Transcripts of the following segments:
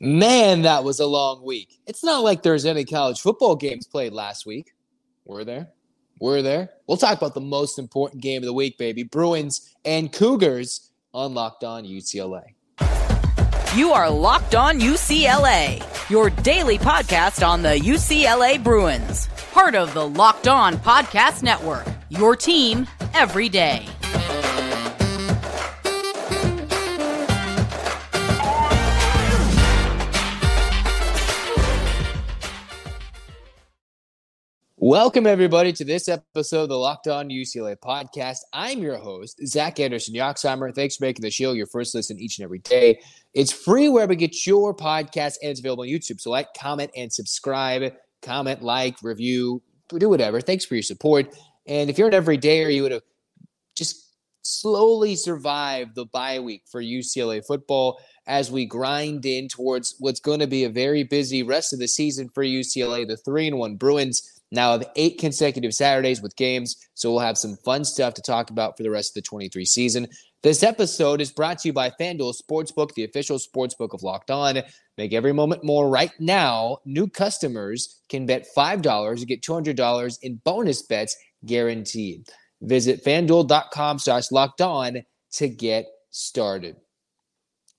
Man, that was a long week. It's not like there's any college football games played last week. Were there? Were there? We'll talk about the most important game of the week, baby. Bruins and Cougars on Locked On UCLA. You are Locked On UCLA, your daily podcast on the UCLA Bruins. Part of the Locked On Podcast Network, your team every day. Welcome, everybody, to this episode of the Locked On UCLA podcast. I'm your host, Zach Anderson Yoxsimer. Thanks for making the show your first listen each and every day. It's free wherever you get your podcast, and it's available on YouTube. So, like, comment, and subscribe. Comment, like, review, do whatever. Thanks for your support. And if you're an everydayer, you would have just slowly survived the bye week for UCLA football as we grind in towards what's going to be a very busy rest of the season for UCLA. The three and one Bruins now have eight consecutive Saturdays with games, so we'll have some fun stuff to talk about for the rest of the 23 season. This episode is brought to you by FanDuel Sportsbook, the official sportsbook of Locked On. Make every moment more right now. New customers can bet $5 and get $200 in bonus bets guaranteed. Visit fanduel.com slash locked on to get started.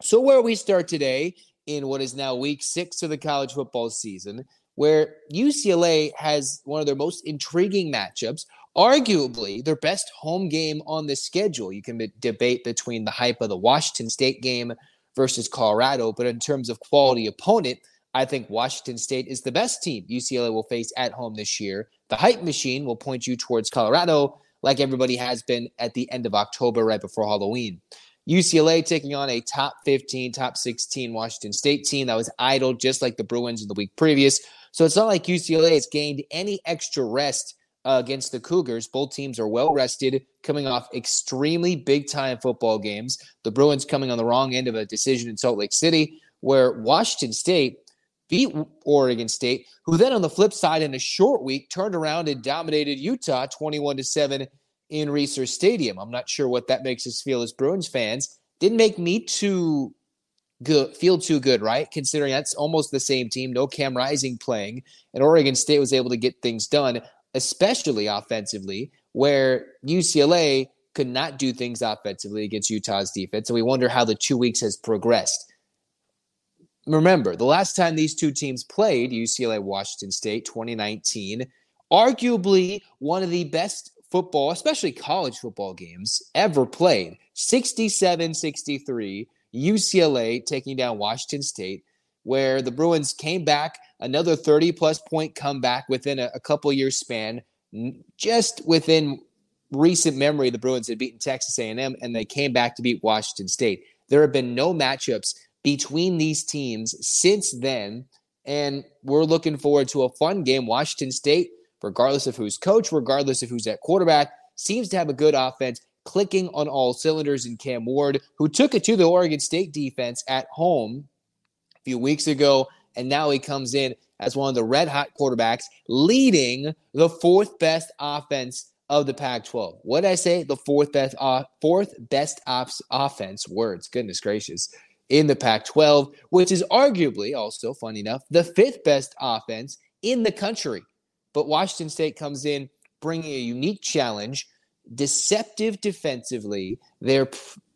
So, where we start today in what is now week six of the college football season where UCLA has one of their most intriguing matchups, arguably their best home game on the schedule. You can debate between the hype of the Washington State game versus Colorado, but in terms of quality opponent, I think Washington State is the best team UCLA will face at home this year. The hype machine will point you towards Colorado, like everybody has been at the end of October, right before Halloween. UCLA taking on a top 15, top 16 Washington State team that was idle just like the Bruins in the week previous. So it's not like UCLA has gained any extra rest uh, against the Cougars. Both teams are well rested, coming off extremely big time football games. The Bruins coming on the wrong end of a decision in Salt Lake City, where Washington State beat Oregon State, who then on the flip side in a short week turned around and dominated Utah 21 to 7 in Reser Stadium. I'm not sure what that makes us feel as Bruins fans. Didn't make me too good, feel too good, right? Considering that's almost the same team, no Cam Rising playing, and Oregon State was able to get things done, especially offensively, where UCLA could not do things offensively against Utah's defense. And we wonder how the two weeks has progressed. Remember, the last time these two teams played, UCLA Washington State 2019, arguably one of the best football, especially college football games ever played. 67 63 UCLA taking down Washington State, where the Bruins came back another 30 plus point comeback within a, a couple years span. Just within recent memory, the Bruins had beaten Texas A&M, and they came back to beat Washington State. There have been no matchups between these teams since then, and we're looking forward to a fun game. Washington State, regardless of who's coach, regardless of who's at quarterback, seems to have a good offense clicking on all cylinders in Cam Ward, who took it to the Oregon State defense at home a few weeks ago. And now he comes in as one of the red hot quarterbacks, leading the fourth best offense of the Pac-12. What did I say? The fourth best, uh, fourth best ops offense. Words, goodness gracious, in the Pac-12, which is arguably also, funny enough, the fifth best offense in the country. But Washington State comes in bringing a unique challenge deceptive defensively. They're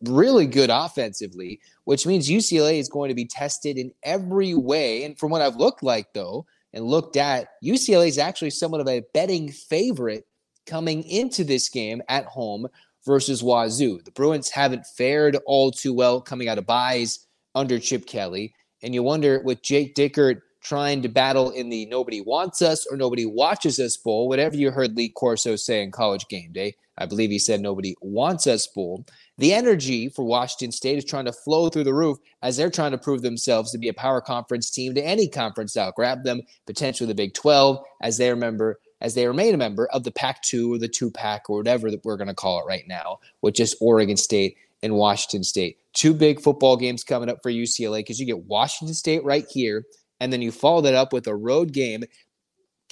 really good offensively, which means UCLA is going to be tested in every way. And from what I've looked like, though, and looked at, UCLA is actually somewhat of a betting favorite coming into this game at home versus Wazoo. The Bruins haven't fared all too well coming out of byes under Chip Kelly. And you wonder with Jake Dickert trying to battle in the nobody wants us or nobody watches us bowl, whatever you heard Lee Corso say in college game day. I believe he said nobody wants us bowl. The energy for Washington State is trying to flow through the roof as they're trying to prove themselves to be a power conference team to any conference that'll grab them, potentially the Big 12, as they remember as they remain a member of the Pac 2 or the two pack or whatever that we're going to call it right now, which is Oregon State and Washington State. Two big football games coming up for UCLA because you get Washington State right here and then you follow that up with a road game,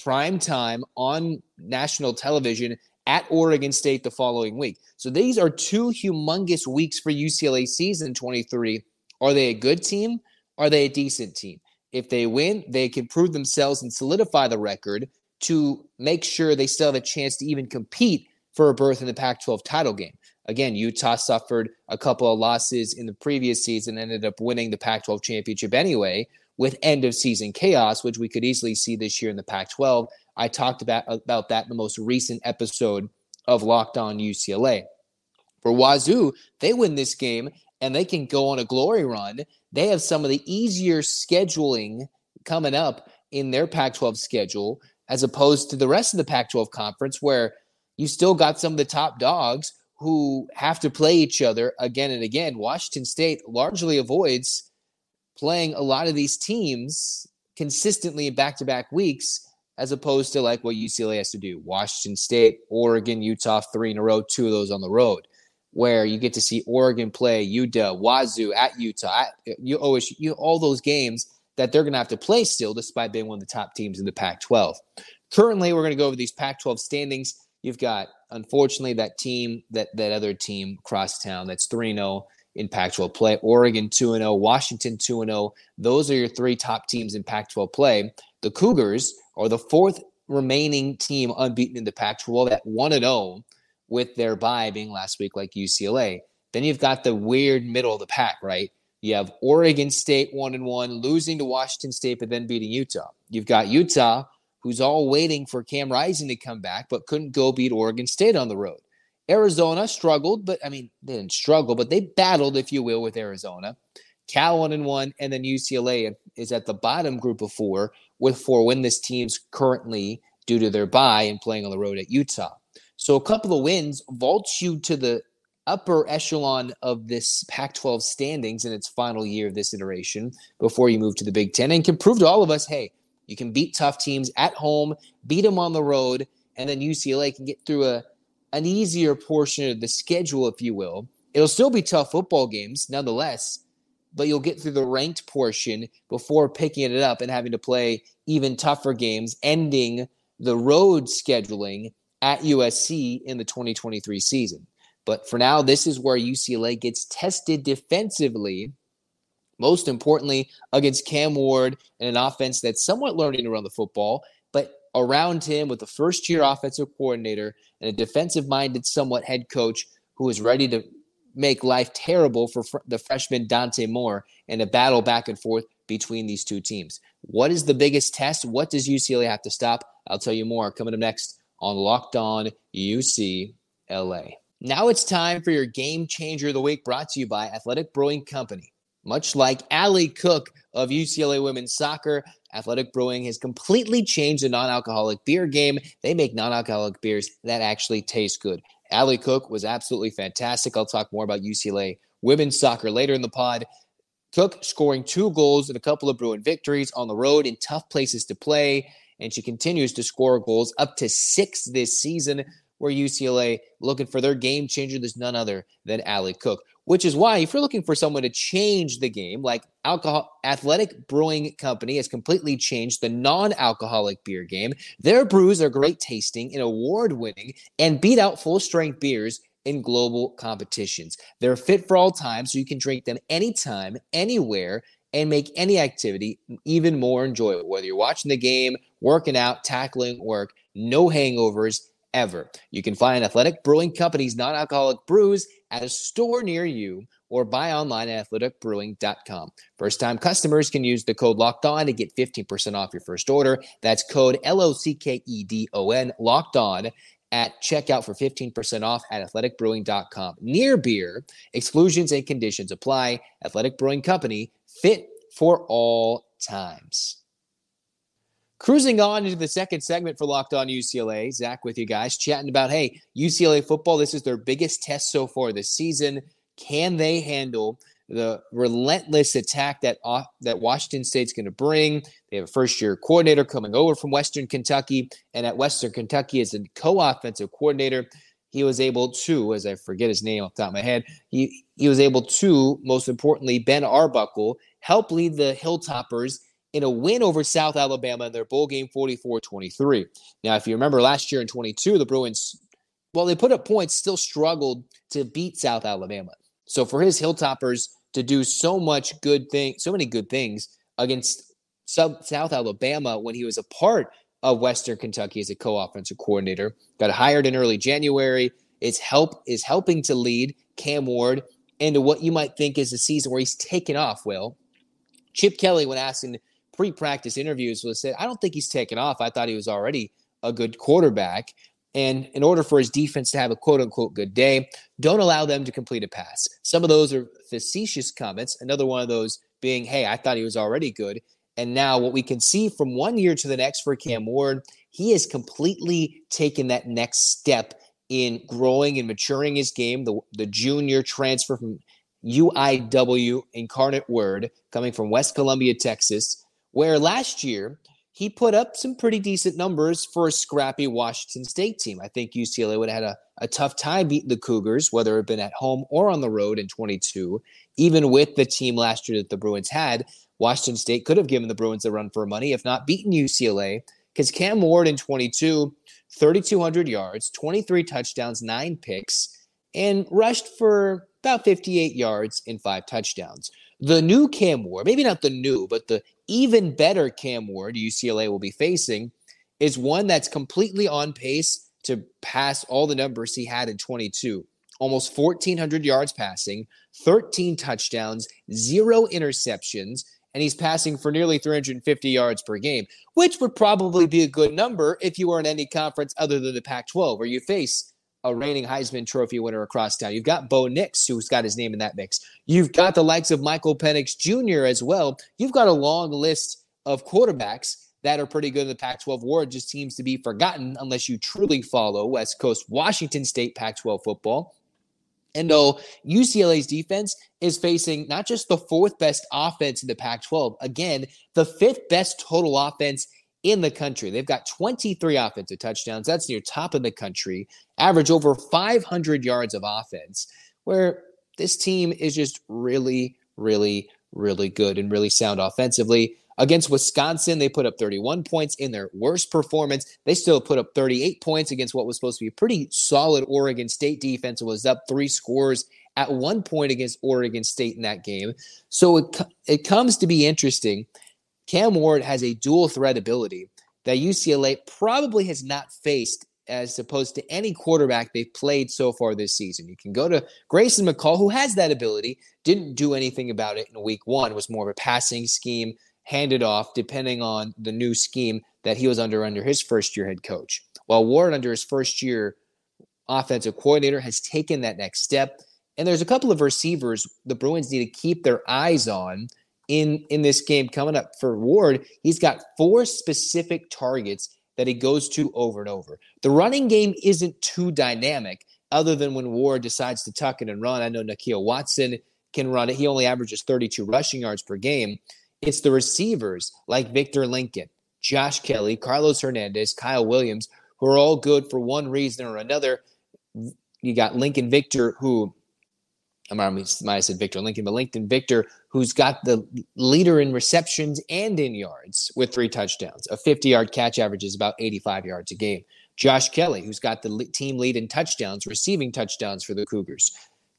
prime time on national television at Oregon State the following week. So these are two humongous weeks for UCLA season 23. Are they a good team? are they a decent team? If they win, they can prove themselves and solidify the record to make sure they still have a chance to even compete for a berth in the Pac 12 title game. Again, Utah suffered a couple of losses in the previous season, ended up winning the Pac 12 championship anyway with end of season chaos, which we could easily see this year in the Pac 12. I talked about, about that in the most recent episode of Locked On UCLA. For Wazoo, they win this game and they can go on a glory run. They have some of the easier scheduling coming up in their Pac 12 schedule as opposed to the rest of the Pac 12 conference, where you still got some of the top dogs who have to play each other again and again. Washington State largely avoids playing a lot of these teams consistently in back to back weeks, as opposed to like what UCLA has to do Washington State, Oregon, Utah, three in a row, two of those on the road. Where you get to see Oregon play UW, Wazoo at Utah, at, you always you all those games that they're going to have to play still, despite being one of the top teams in the Pac-12. Currently, we're going to go over these Pac-12 standings. You've got, unfortunately, that team, that that other team, Crosstown, that's 3 0 in Pac 12 play. Oregon 2 0, Washington 2 0. Those are your three top teams in Pac 12 play. The Cougars are the fourth remaining team unbeaten in the Pac 12 at 1 0 with their bye being last week, like UCLA. Then you've got the weird middle of the pack, right? You have Oregon State 1 and 1, losing to Washington State, but then beating Utah. You've got Utah, who's all waiting for Cam Rising to come back, but couldn't go beat Oregon State on the road. Arizona struggled, but I mean, they didn't struggle, but they battled, if you will, with Arizona. Cal one and one, and then UCLA is at the bottom group of four with four winless teams currently due to their bye and playing on the road at Utah. So a couple of wins vaults you to the upper echelon of this Pac 12 standings in its final year of this iteration before you move to the Big Ten and can prove to all of us hey, you can beat tough teams at home, beat them on the road, and then UCLA can get through a an easier portion of the schedule, if you will. It'll still be tough football games, nonetheless, but you'll get through the ranked portion before picking it up and having to play even tougher games, ending the road scheduling at USC in the 2023 season. But for now, this is where UCLA gets tested defensively. Most importantly, against Cam Ward and an offense that's somewhat learning to run the football, around him with a first year offensive coordinator and a defensive minded, somewhat head coach who is ready to make life terrible for fr- the freshman Dante Moore and a battle back and forth between these two teams. What is the biggest test? What does UCLA have to stop? I'll tell you more coming up next on Locked On UCLA. Now it's time for your game changer of the week brought to you by Athletic Brewing Company. Much like Allie Cook of UCLA women's soccer, Athletic Brewing has completely changed the non alcoholic beer game. They make non alcoholic beers that actually taste good. Allie Cook was absolutely fantastic. I'll talk more about UCLA women's soccer later in the pod. Cook scoring two goals and a couple of Bruin victories on the road in tough places to play. And she continues to score goals up to six this season, where UCLA looking for their game changer. There's none other than Allie Cook which is why if you're looking for someone to change the game, like alcohol athletic brewing company has completely changed the non-alcoholic beer game. Their brews are great tasting and award-winning and beat out full-strength beers in global competitions. They're fit for all times, so you can drink them anytime, anywhere, and make any activity even more enjoyable. Whether you're watching the game, working out, tackling work, no hangovers ever. You can find Athletic Brewing Company's non alcoholic brews at a store near you or buy online at athleticbrewing.com. First time customers can use the code locked on to get 15% off your first order. That's code L O C K E D O N locked on at checkout for 15% off at athleticbrewing.com. Near beer, exclusions and conditions apply. Athletic Brewing Company, fit for all times. Cruising on into the second segment for Locked On UCLA. Zach with you guys, chatting about hey, UCLA football, this is their biggest test so far this season. Can they handle the relentless attack that uh, that Washington State's going to bring? They have a first year coordinator coming over from Western Kentucky, and at Western Kentucky as a co offensive coordinator, he was able to, as I forget his name off the top of my head, he he was able to, most importantly, Ben Arbuckle help lead the Hilltoppers in a win over South Alabama in their bowl game 44 23. Now, if you remember last year in 22, the Bruins, well, they put up points, still struggled to beat South Alabama. So for his Hilltoppers to do so much good thing, so many good things against South Alabama when he was a part of Western Kentucky as a co-offensive coordinator, got hired in early January. Is help is helping to lead Cam Ward into what you might think is a season where he's taken off. Will Chip Kelly, when asked in pre-practice interviews, was said, "I don't think he's taken off. I thought he was already a good quarterback." And in order for his defense to have a quote unquote good day, don't allow them to complete a pass. Some of those are facetious comments. Another one of those being, hey, I thought he was already good. And now, what we can see from one year to the next for Cam Ward, he has completely taken that next step in growing and maturing his game. The, the junior transfer from UIW Incarnate Word coming from West Columbia, Texas, where last year he put up some pretty decent numbers for a scrappy Washington State team. I think UCLA would have had a, a tough time beating the Cougars, whether it had been at home or on the road in 22. Even with the team last year that the Bruins had, Washington State could have given the Bruins a run for money, if not beaten UCLA, because Cam Ward in 22, 3,200 yards, 23 touchdowns, nine picks, and rushed for about 58 yards and five touchdowns. The new Cam Ward, maybe not the new, but the even better Cam Ward UCLA will be facing is one that's completely on pace to pass all the numbers he had in 22. Almost 1,400 yards passing, 13 touchdowns, zero interceptions, and he's passing for nearly 350 yards per game, which would probably be a good number if you were in any conference other than the Pac 12, where you face a reigning Heisman Trophy winner across town. You've got Bo Nix, who's got his name in that mix. You've got the likes of Michael Penix Jr. as well. You've got a long list of quarterbacks that are pretty good in the Pac 12 war. It just seems to be forgotten unless you truly follow West Coast Washington State Pac 12 football. And though UCLA's defense is facing not just the fourth best offense in the Pac 12, again, the fifth best total offense in the country. They've got 23 offensive touchdowns. That's near top of the country, average over 500 yards of offense, where this team is just really, really, really good and really sound offensively. Against Wisconsin, they put up 31 points in their worst performance. They still put up 38 points against what was supposed to be a pretty solid Oregon State defense. It was up three scores at one point against Oregon State in that game. So it, it comes to be interesting Cam Ward has a dual threat ability that UCLA probably has not faced as opposed to any quarterback they've played so far this season. You can go to Grayson McCall, who has that ability, didn't do anything about it in week one, was more of a passing scheme, handed off, depending on the new scheme that he was under under his first year head coach. While Ward, under his first year offensive coordinator, has taken that next step. And there's a couple of receivers the Bruins need to keep their eyes on in in this game coming up for Ward. He's got four specific targets that he goes to over and over. The running game isn't too dynamic, other than when Ward decides to tuck it and run. I know Nakia Watson can run it. He only averages 32 rushing yards per game. It's the receivers like Victor Lincoln, Josh Kelly, Carlos Hernandez, Kyle Williams, who are all good for one reason or another. You got Lincoln Victor, who I might have said Victor Lincoln, but Lincoln Victor, who's got the leader in receptions and in yards with three touchdowns. A 50 yard catch average is about 85 yards a game. Josh Kelly, who's got the team lead in touchdowns, receiving touchdowns for the Cougars.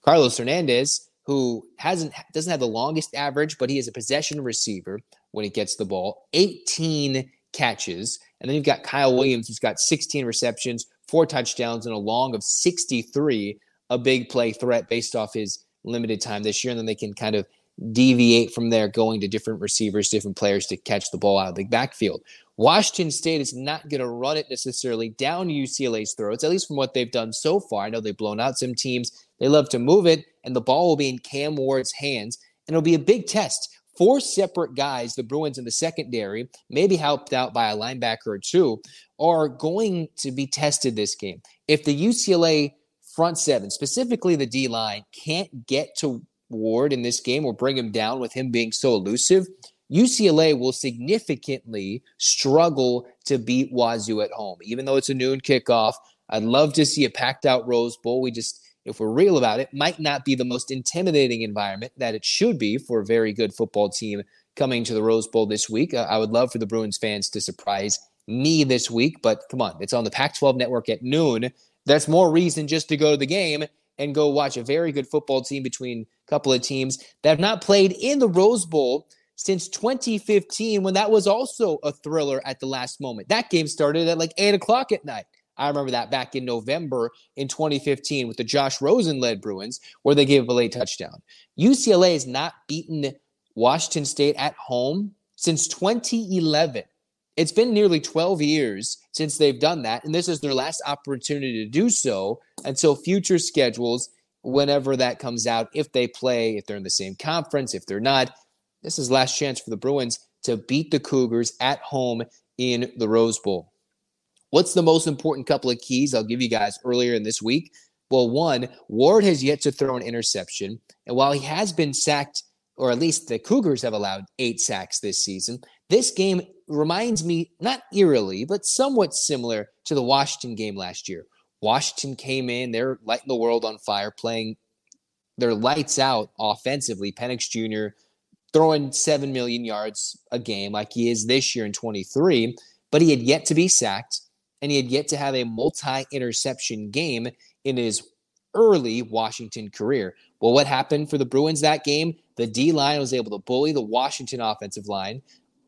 Carlos Hernandez, who hasn't doesn't have the longest average, but he is a possession receiver when he gets the ball. 18 catches. And then you've got Kyle Williams, who's got 16 receptions, four touchdowns, and a long of 63 a big play threat based off his limited time this year, and then they can kind of deviate from there, going to different receivers, different players to catch the ball out of the backfield. Washington State is not going to run it necessarily down UCLA's throats, at least from what they've done so far. I know they've blown out some teams. They love to move it, and the ball will be in Cam Ward's hands, and it'll be a big test. Four separate guys, the Bruins in the secondary, maybe helped out by a linebacker or two, are going to be tested this game. If the UCLA front seven, specifically the D line, can't get to Ward in this game or bring him down with him being so elusive, UCLA will significantly struggle to beat Wazoo at home. Even though it's a noon kickoff, I'd love to see a packed out Rose Bowl. We just, if we're real about it, might not be the most intimidating environment that it should be for a very good football team coming to the Rose Bowl this week. Uh, I would love for the Bruins fans to surprise me this week, but come on, it's on the Pac 12 network at noon that's more reason just to go to the game and go watch a very good football team between a couple of teams that have not played in the Rose Bowl since 2015 when that was also a thriller at the last moment. That game started at like 8 o'clock at night. I remember that back in November in 2015 with the Josh Rosen led Bruins, where they gave a late touchdown. UCLA has not beaten Washington State at home since 2011. It's been nearly 12 years since they've done that, and this is their last opportunity to do so until future schedules, whenever that comes out, if they play, if they're in the same conference, if they're not. This is last chance for the Bruins to beat the Cougars at home in the Rose Bowl. What's the most important couple of keys I'll give you guys earlier in this week? Well, one, Ward has yet to throw an interception. And while he has been sacked, or at least the Cougars have allowed eight sacks this season, this game reminds me, not eerily, but somewhat similar to the Washington game last year. Washington came in, they're lighting the world on fire, playing their lights out offensively. Penix Jr. throwing 7 million yards a game like he is this year in 23, but he had yet to be sacked and he had yet to have a multi interception game in his early Washington career. Well, what happened for the Bruins that game? The D line was able to bully the Washington offensive line.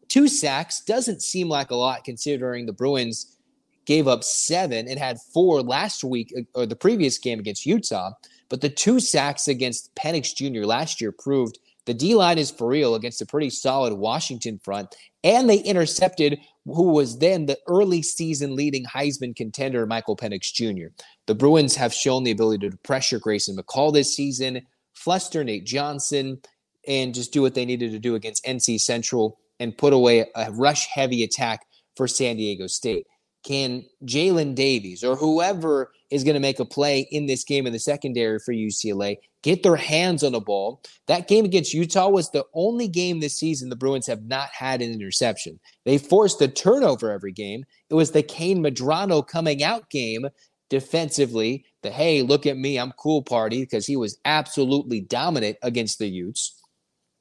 Two sacks doesn't seem like a lot considering the Bruins gave up seven and had four last week uh, or the previous game against Utah. But the two sacks against Penix Jr. last year proved the D line is for real against a pretty solid Washington front. And they intercepted who was then the early season leading Heisman contender, Michael Penix Jr. The Bruins have shown the ability to pressure Grayson McCall this season, fluster Nate Johnson, and just do what they needed to do against NC Central and put away a rush heavy attack for San Diego State. Can Jaylin Davies or whoever is going to make a play in this game in the secondary for UCLA get their hands on the ball. That game against Utah was the only game this season the Bruins have not had an interception. They forced a turnover every game. It was the Kain Medrano coming out game defensively. The hey, look at me, I'm cool party because he was absolutely dominant against the Utes.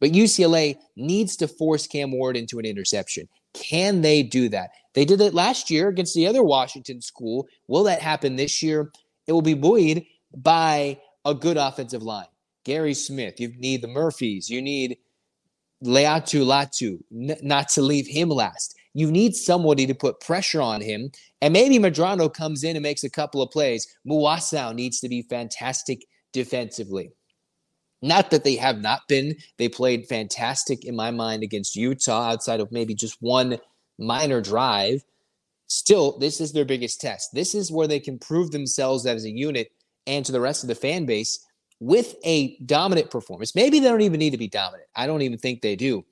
But UCLA needs to force Cam Ward into an interception. Can they do that? They did it last year against the other Washington school. Will that happen this year? It will be buoyed by a good offensive line. Gary Smith, you need the Murphys, you need Laiatu Latu, n- not to leave him last. You need somebody to put pressure on him. And maybe Medrano comes in and makes a couple of plays. Muasau needs to be fantastic defensively. Not that they have not been. They played fantastic in my mind against Utah outside of maybe just one minor drive. Still, this is their biggest test. This is where they can prove themselves as a unit and to the rest of the fan base with a dominant performance. Maybe they don't even need to be dominant. I don't even think they do.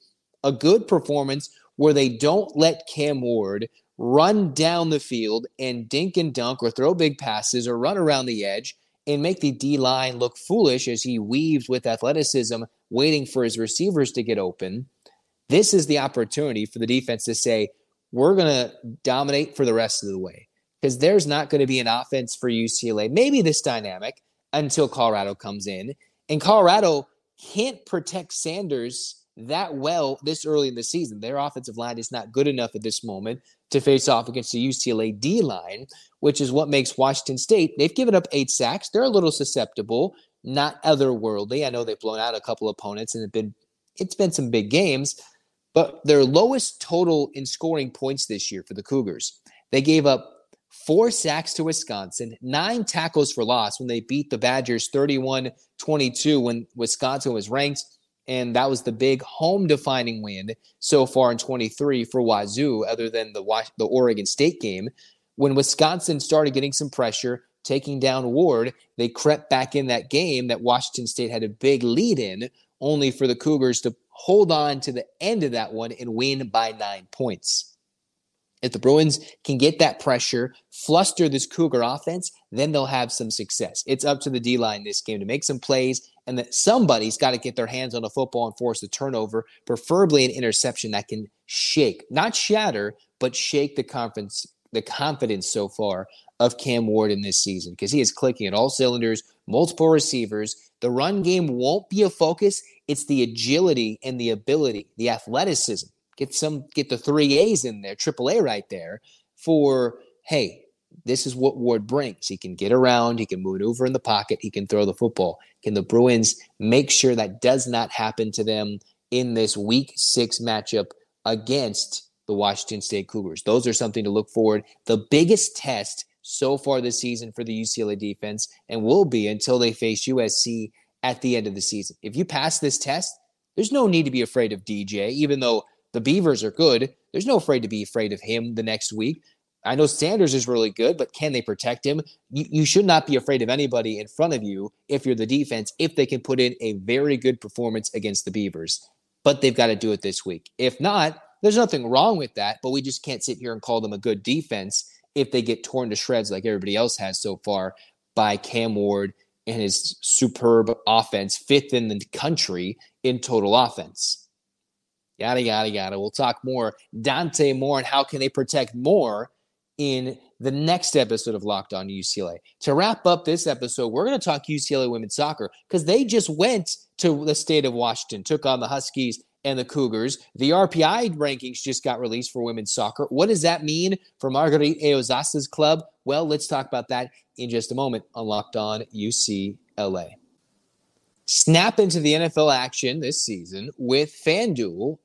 A good performance where they don't let Cam Ward run down the field and dink and dunk or throw big passes or run around the edge and make the D line look foolish as he weaves with athleticism, waiting for his receivers to get open. This is the opportunity for the defense to say, we're going to dominate for the rest of the way because there's not going to be an offense for UCLA, maybe this dynamic until Colorado comes in. And Colorado can't protect Sanders that well this early in the season. Their offensive line is not good enough at this moment to face off against the UCLA D line, which is what makes Washington State. They've given up eight sacks. They're a little susceptible, not otherworldly. I know they've blown out a couple opponents and have been it's been some big games, but their lowest total in scoring points this year for the Cougars. They gave up four sacks to Wisconsin, nine tackles for loss when they beat the Badgers 31 22 when Wisconsin was ranked. And that was the big home defining win so far in 23 for Wazoo, other than the, the Oregon State game. When Wisconsin started getting some pressure, taking down Ward, they crept back in that game that Washington State had a big lead in, only for the Cougars to hold on to the end of that one and win by nine points. If the Bruins can get that pressure, fluster this Cougar offense, then they'll have some success. It's up to the D line this game to make some plays, and that somebody's got to get their hands on a football and force a turnover, preferably an interception that can shake, not shatter, but shake the confidence, the confidence so far of Cam Ward in this season because he is clicking at all cylinders, multiple receivers. The run game won't be a focus. It's the agility and the ability, the athleticism Get some, get the three A's in there, triple A right there for, hey, this is what Ward brings. He can get around, he can maneuver in the pocket, he can throw the football. Can the Bruins make sure that does not happen to them in this week six matchup against the Washington State Cougars? Those are something to look forward. The biggest test so far this season for the UCLA defense and will be until they face USC at the end of the season. If you pass this test, there's no need to be afraid of DJ, even though the Beavers are good. There's no afraid to be afraid of him the next week. I know Sanders is really good, but can they protect him? You, you should not be afraid of anybody in front of you if you're the defense, if they can put in a very good performance against the Beavers. But they've got to do it this week. If not, there's nothing wrong with that, but we just can't sit here and call them a good defense if they get torn to shreds like everybody else has so far by Cam Ward and his superb offense, fifth in the country in total offense. Yada, yada, yada. We'll talk more. Dante Moore and how can they protect more in the next episode of Locked On UCLA. To wrap up this episode, we're going to talk UCLA women's soccer because they just went to the state of Washington, took on the Huskies and the Cougars. The RPI rankings just got released for women's soccer. What does that mean for Margueritte Aozasa's club? Well, let's talk about that in just a moment on Locked On UCLA. Snap into the NFL action this season with FanDuel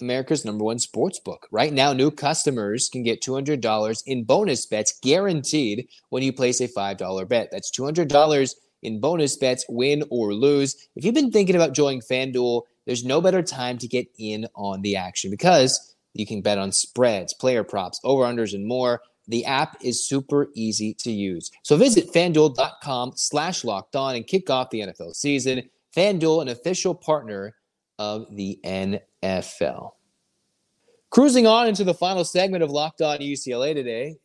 America's number one sports book. Right now, new customers can get $200 in bonus bets guaranteed when you place a $5 bet. That's $200 in bonus bets, win or lose. If you've been thinking about joining FanDuel, there's no better time to get in on the action because you can bet on spreads, player props, over unders, and more. The app is super easy to use. So visit fanduel.com slash locked on and kick off the NFL season. FanDuel, an official partner of the NFL. Cruising on into the final segment of Locked On UCLA today,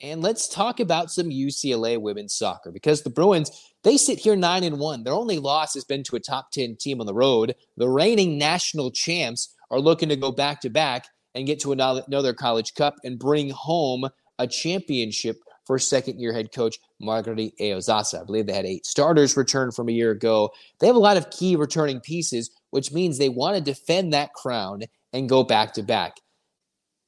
and let's talk about some UCLA women's soccer because the Bruins, they sit here 9 and 1. Their only loss has been to a top 10 team on the road. The reigning national champs are looking to go back to back and get to another college cup and bring home a championship for second year head coach Margueritte Aozasa. I believe they had eight starters return from a year ago. They have a lot of key returning pieces, which means they want to defend that crown and go back to back.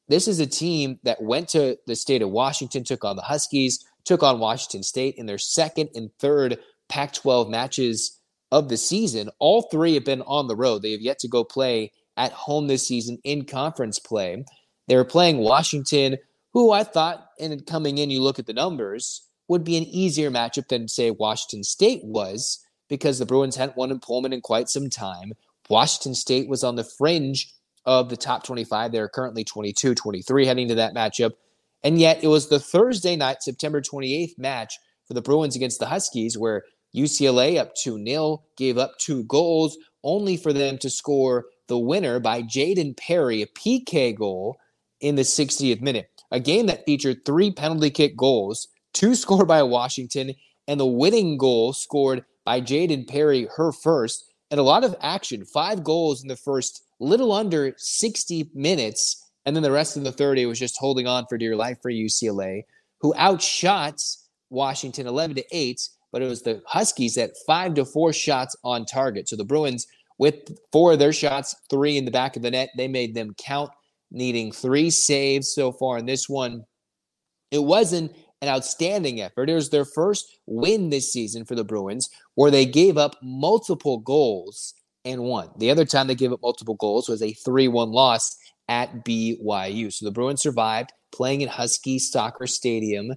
This is a team that went to the state of Washington, took on the Huskies, took on Washington State in their second and third Pac 12 matches of the season. All three have been on the road. They have yet to go play at home this season in conference play. They were playing Washington, who I thought, and coming in, you look at the numbers, would be an easier matchup than, say, Washington State was because the Bruins hadn't won in Pullman in quite some time. Washington State was on the fringe of the top 25. They're currently 22, 23 heading to that matchup. And yet it was the Thursday night, September 28th match for the Bruins against the Huskies where UCLA up 2 0 gave up two goals, only for them to score the winner by Jaden Perry, a PK goal in the 60th minute. A game that featured three penalty kick goals, two scored by Washington, and the winning goal scored by Jaden Perry, her first and a lot of action. Five goals in the first little under 60 minutes. And then the rest of the 30 was just holding on for dear life for UCLA, who outshot Washington 11 to 8. But it was the Huskies at five to four shots on target. So the Bruins, with four of their shots, three in the back of the net, they made them count, needing three saves so far in this one. It wasn't an outstanding effort. It was their first win this season for the Bruins, where they gave up multiple goals and won. The other time they gave up multiple goals was a 3 1 loss at BYU. So the Bruins survived playing in Husky Soccer Stadium.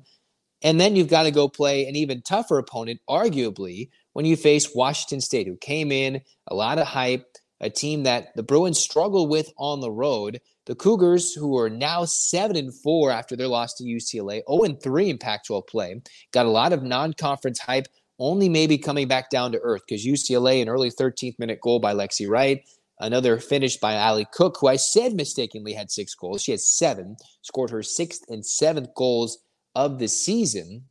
And then you've got to go play an even tougher opponent, arguably, when you face Washington State, who came in, a lot of hype, a team that the Bruins struggle with on the road. The Cougars, who are now 7 and 4 after their loss to UCLA, 0 and 3 in Pac 12 play, got a lot of non conference hype, only maybe coming back down to earth because UCLA, an early 13th minute goal by Lexi Wright, another finish by Ali Cook, who I said mistakenly had six goals. She has seven, scored her sixth and seventh goals of the season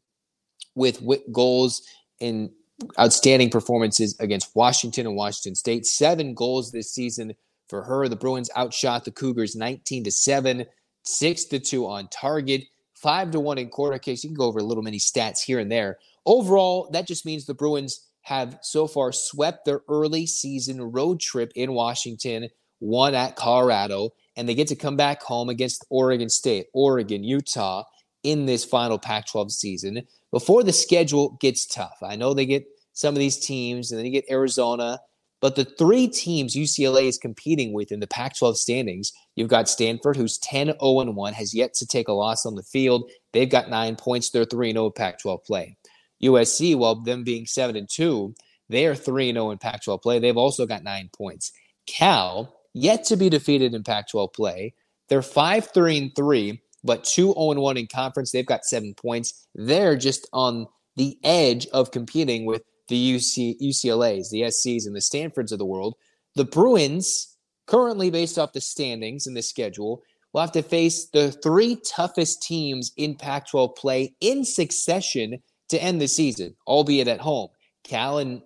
with goals in outstanding performances against Washington and Washington State. Seven goals this season for her. The Bruins outshot the Cougars 19 to 7, 6 to 2 on target, 5 to 1 in corner kicks. You can go over a little mini stats here and there. Overall, that just means the Bruins have so far swept their early season road trip in Washington, one at Colorado, and they get to come back home against Oregon State, Oregon, Utah, in this final Pac 12 season before the schedule gets tough. I know they get some of these teams, and then you get Arizona. But the three teams UCLA is competing with in the Pac 12 standings, you've got Stanford, who's 10 0 1, has yet to take a loss on the field. They've got nine points. They're 3 0 Pac 12 play. USC, while them being 7 and 2, they are 3 0 in Pac 12 play. They've also got nine points. Cal, yet to be defeated in Pac 12 play, they're 5 3 and 3, but 2 0 1 in conference. They've got seven points. They're just on the edge of competing with the UC, UCLAs, the SCs, and the Stanfords of the world. The Bruins, currently based off the standings and the schedule, will have to face the three toughest teams in Pac 12 play in succession to end the season, albeit at home. Cal in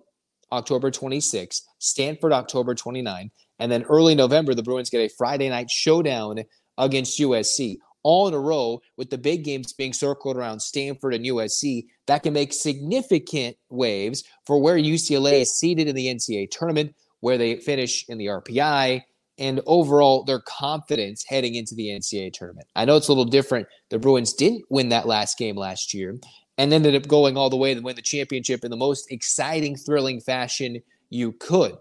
October 26, Stanford October 29, and then early November, the Bruins get a Friday night showdown against USC all in a row with the big games being circled around Stanford and USC that can make significant waves for where UCLA is seated in the NCAA tournament, where they finish in the RPI, and overall their confidence heading into the NCAA tournament. I know it's a little different. The Bruins didn't win that last game last year and ended up going all the way to win the championship in the most exciting, thrilling fashion you could.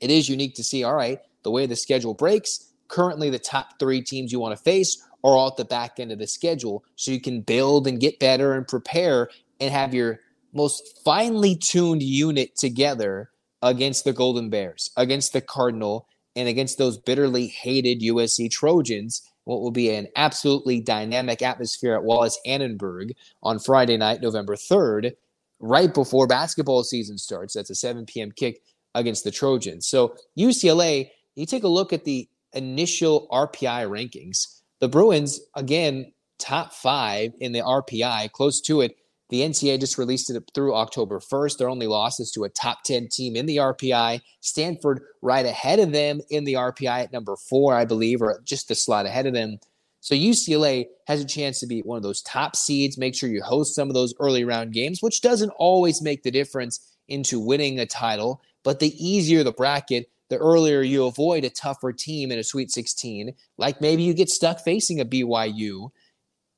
It is unique to see, all right, the way the schedule breaks, currently the top three teams you want to face are all at the back end of the schedule so you can build and get better and prepare and have your most finely tuned unit together against the Golden Bears, against the Cardinal, and against those bitterly hated USC Trojans. What will be an absolutely dynamic atmosphere at Wallis Annenberg on Friday night, November 3rd, right before basketball season starts. That's a 7 p.m. kick against the Trojans. So, UCLA, you take a look at the initial RPI rankings the Bruins, again, top five in the RPI, close to it. The NCAA just released it through October 1st. Their only losses to a top 10 team in the RPI. Stanford right ahead of them in the RPI at number four, I believe, or just a slot ahead of them. So UCLA has a chance to be one of those top seeds. Make sure you host some of those early round games, which doesn't always make the difference into winning a title. But the easier the bracket, the earlier you avoid a tougher team in a Sweet 16, like maybe you get stuck facing a BYU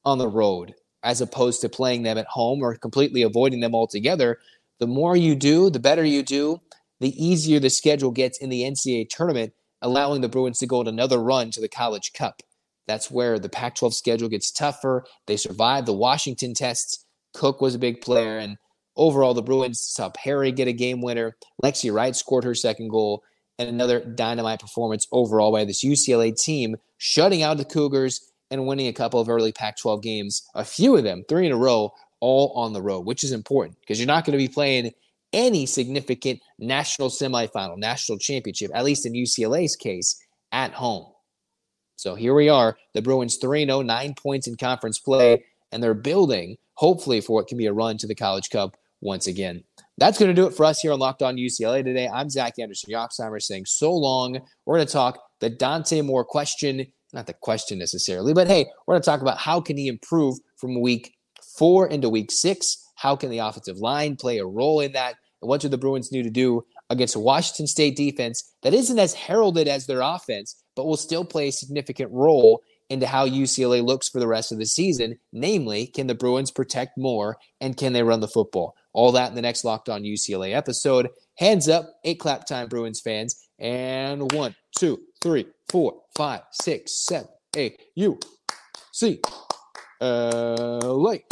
on the road as opposed to playing them at home or completely avoiding them altogether. The more you do, the better you do, the easier the schedule gets in the NCAA tournament, allowing the Bruins to go on another run to the College Cup. That's where the Pac 12 schedule gets tougher. They survived the Washington tests. Cook was a big player. And overall, the Bruins saw Perry get a game winner. Lexi Wright scored her second goal and another dynamite performance overall by this UCLA team, shutting out the Cougars and winning a couple of early Pac 12 games, a few of them, three in a row, all on the road, which is important because you're not going to be playing any significant national semifinal, national championship, at least in UCLA's case, at home. So here we are, the Bruins 3 0, nine points in conference play, and they're building, hopefully, for what can be a run to the College Cup once again. That's going to do it for us here on Locked On UCLA today. I'm Zach Anderson Yoxsimer saying so long. We're going to talk the Dante Moore question, not the question necessarily, but hey, we're going to talk about how can he improve from week four into week six. How can the offensive line play a role in that? And what do the Bruins need to do against a Washington State defense that isn't as heralded as their offense, but will still play a significant role into how UCLA looks for the rest of the season. Namely, can the Bruins protect more and can they run the football? All that in the next Locked On UCLA episode. Hands up, eight clap time, Bruins fans. And one, two, three, four, five, six, seven, eight. U C L A.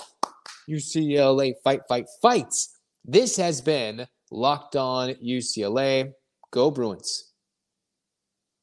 UCLA fight, fight, fights. This has been Locked On UCLA. Go Bruins.